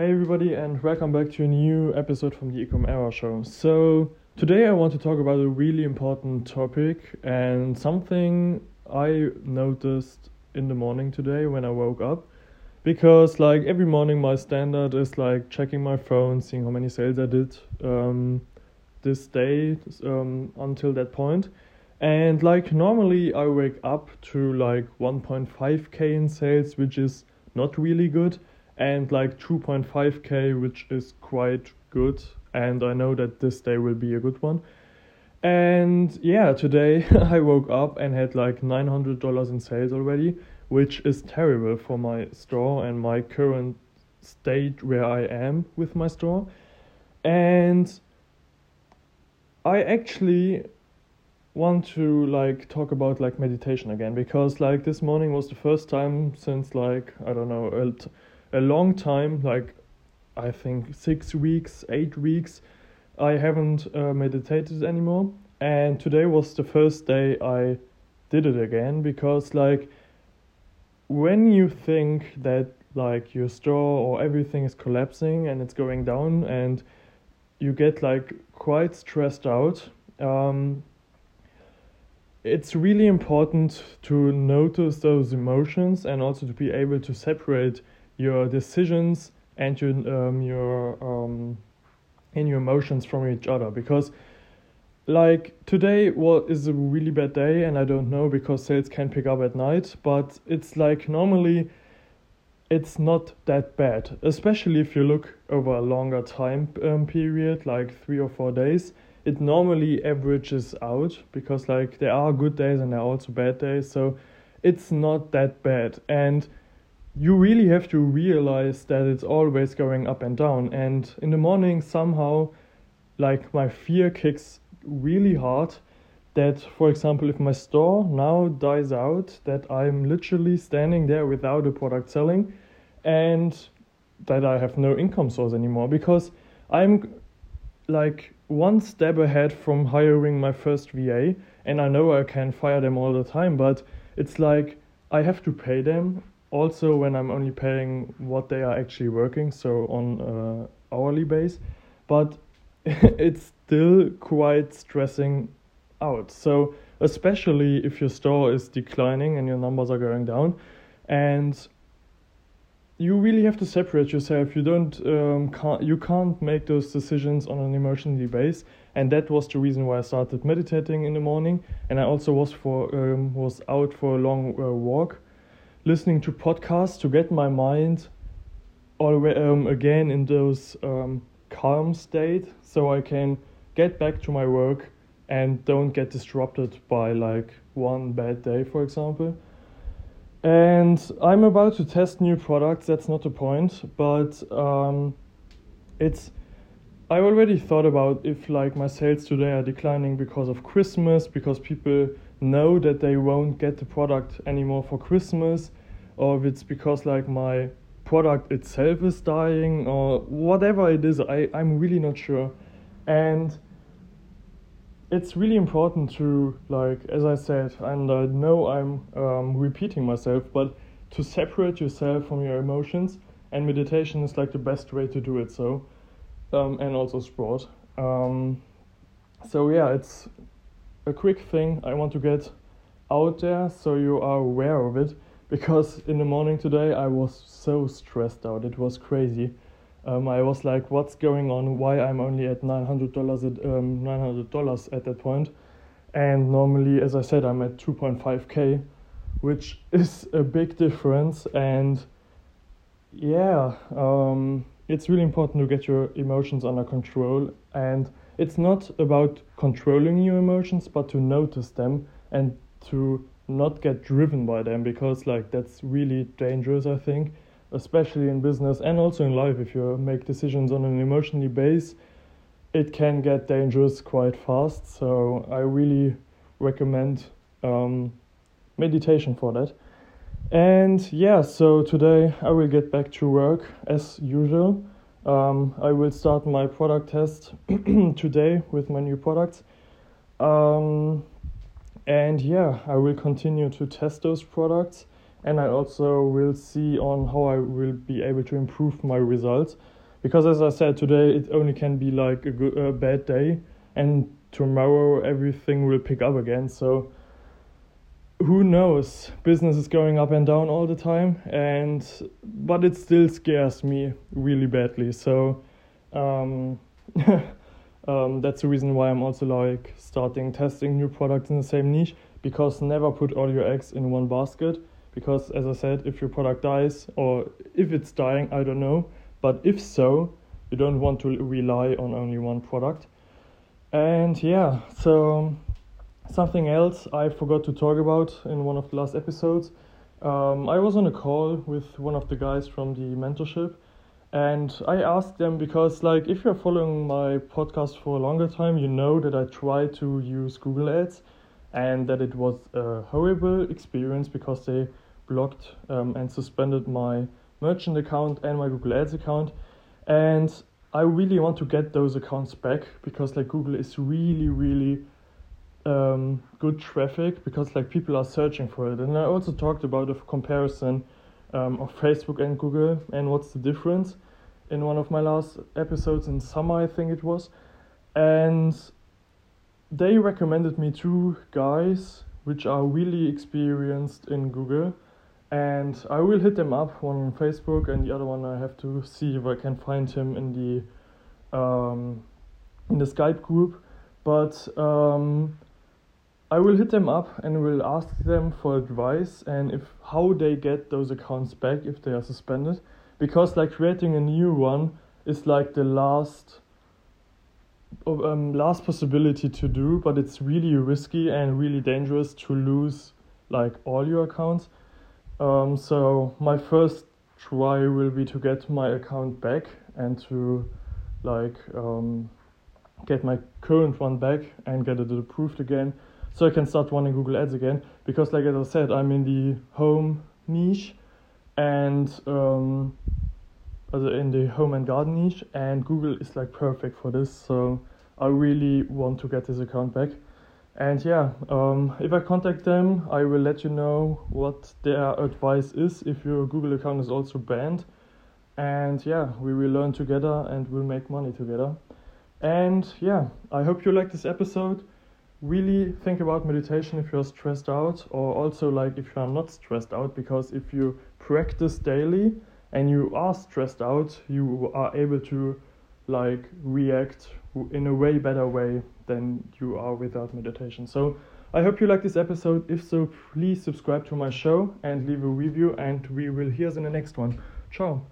Hey everybody, and welcome back to a new episode from the Ecom Era Show. So today I want to talk about a really important topic and something I noticed in the morning today when I woke up. Because like every morning, my standard is like checking my phone, seeing how many sales I did um, this day um, until that point. And like normally, I wake up to like 1.5k in sales, which is not really good and like 2.5k which is quite good and i know that this day will be a good one. And yeah today i woke up and had like $900 in sales already which is terrible for my store and my current state where i am with my store. And i actually want to like talk about like meditation again because like this morning was the first time since like i don't know a long time, like I think six weeks, eight weeks, I haven't uh, meditated anymore. And today was the first day I did it again because, like, when you think that like your store or everything is collapsing and it's going down and you get like quite stressed out um, it's really important to notice those emotions and also to be able to separate your decisions and your um, your um, and your emotions from each other. Because like today well is a really bad day and i don't know because sales can pick up at night but it's like normally it's not that bad especially if you look over a longer time um, period like three or four days. It normally averages out because like there are good days and there are also bad days so it's not that bad. And you really have to realize that it's always going up and down. And in the morning, somehow, like my fear kicks really hard that, for example, if my store now dies out, that I'm literally standing there without a product selling and that I have no income source anymore because I'm like one step ahead from hiring my first VA and I know I can fire them all the time, but it's like I have to pay them also when I'm only paying what they are actually working, so on uh, hourly base, but it's still quite stressing out. So especially if your store is declining and your numbers are going down, and you really have to separate yourself. You don't um, can't you can't make those decisions on an emotionally base, and that was the reason why I started meditating in the morning. And I also was for um, was out for a long uh, walk listening to podcasts to get my mind already, um, again in those um, calm state so I can get back to my work and don't get disrupted by like one bad day, for example. And I'm about to test new products, that's not the point, but um, it's I already thought about if like my sales today are declining because of Christmas, because people know that they won't get the product anymore for Christmas, or if it's because like my product itself is dying or whatever it is. I, I'm really not sure. And it's really important to like as I said, and I know I'm um, repeating myself, but to separate yourself from your emotions and meditation is like the best way to do it. So um, and also sport. Um, so yeah, it's a quick thing I want to get out there so you are aware of it because in the morning today I was so stressed out. It was crazy. Um, I was like, "What's going on? Why I'm only at nine hundred dollars at um, nine hundred dollars at that point?" And normally, as I said, I'm at two point five k, which is a big difference. And yeah, um, it's really important to get your emotions under control and it's not about controlling your emotions but to notice them and to not get driven by them because like that's really dangerous i think especially in business and also in life. If you make decisions on an emotionally base it can get dangerous quite fast. So i really recommend um, meditation for that. And yeah, so today I will get back to work as usual. Um, I will start my product test today with my new products. Um, and yeah, I will continue to test those products and I also will see on how I will be able to improve my results. Because as I said today, it only can be like a good, a bad day, and tomorrow everything will pick up again. So who knows? Business is going up and down all the time, and but it still scares me really badly. So. Um, um, that's the reason why I'm also like starting testing new products in the same niche because never put all your eggs in one basket because as I said if your product dies or if it's dying I don't know but if so you don't want to rely on only one product and yeah so something else I forgot to talk about in one of the last episodes um, I was on a call with one of the guys from the mentorship and I asked them because, like, if you're following my podcast for a longer time, you know that I try to use Google Ads and that it was a horrible experience because they blocked um, and suspended my merchant account and my Google Ads account. And I really want to get those accounts back because, like, Google is really, really um, good traffic because, like, people are searching for it. And I also talked about a comparison um, of Facebook and Google and what's the difference in one of my last episodes in summer, I think it was. And they recommended me two guys which are really experienced in Google. And I will hit them up, one on Facebook and the other one I have to see if I can find him in the um, in the Skype group. But um, I will hit them up and will ask them for advice and if how they get those accounts back if they are suspended. Because like creating a new one is like the last um, last possibility to do but it's really risky and really dangerous to lose like all your accounts. Um, so my first try will be to get my account back and to like um, get my current one back and get it approved again so I can start running Google Ads again. Because, like as I said, I'm in the home niche and um, in the home and garden niche, and Google is like perfect for this. So I really want to get this account back. And yeah, um, if I contact them, I will let you know what their advice is if your Google account is also banned. And yeah, we will learn together and we'll make money together. And yeah, I hope you like this episode really think about meditation if you're stressed out or also like if you are not stressed out because if you practice daily and you are stressed out you are able to like react in a way better way than you are without meditation. So i hope you like this episode. If so please subscribe to my show and leave a review and we will hear us in the next one. Ciao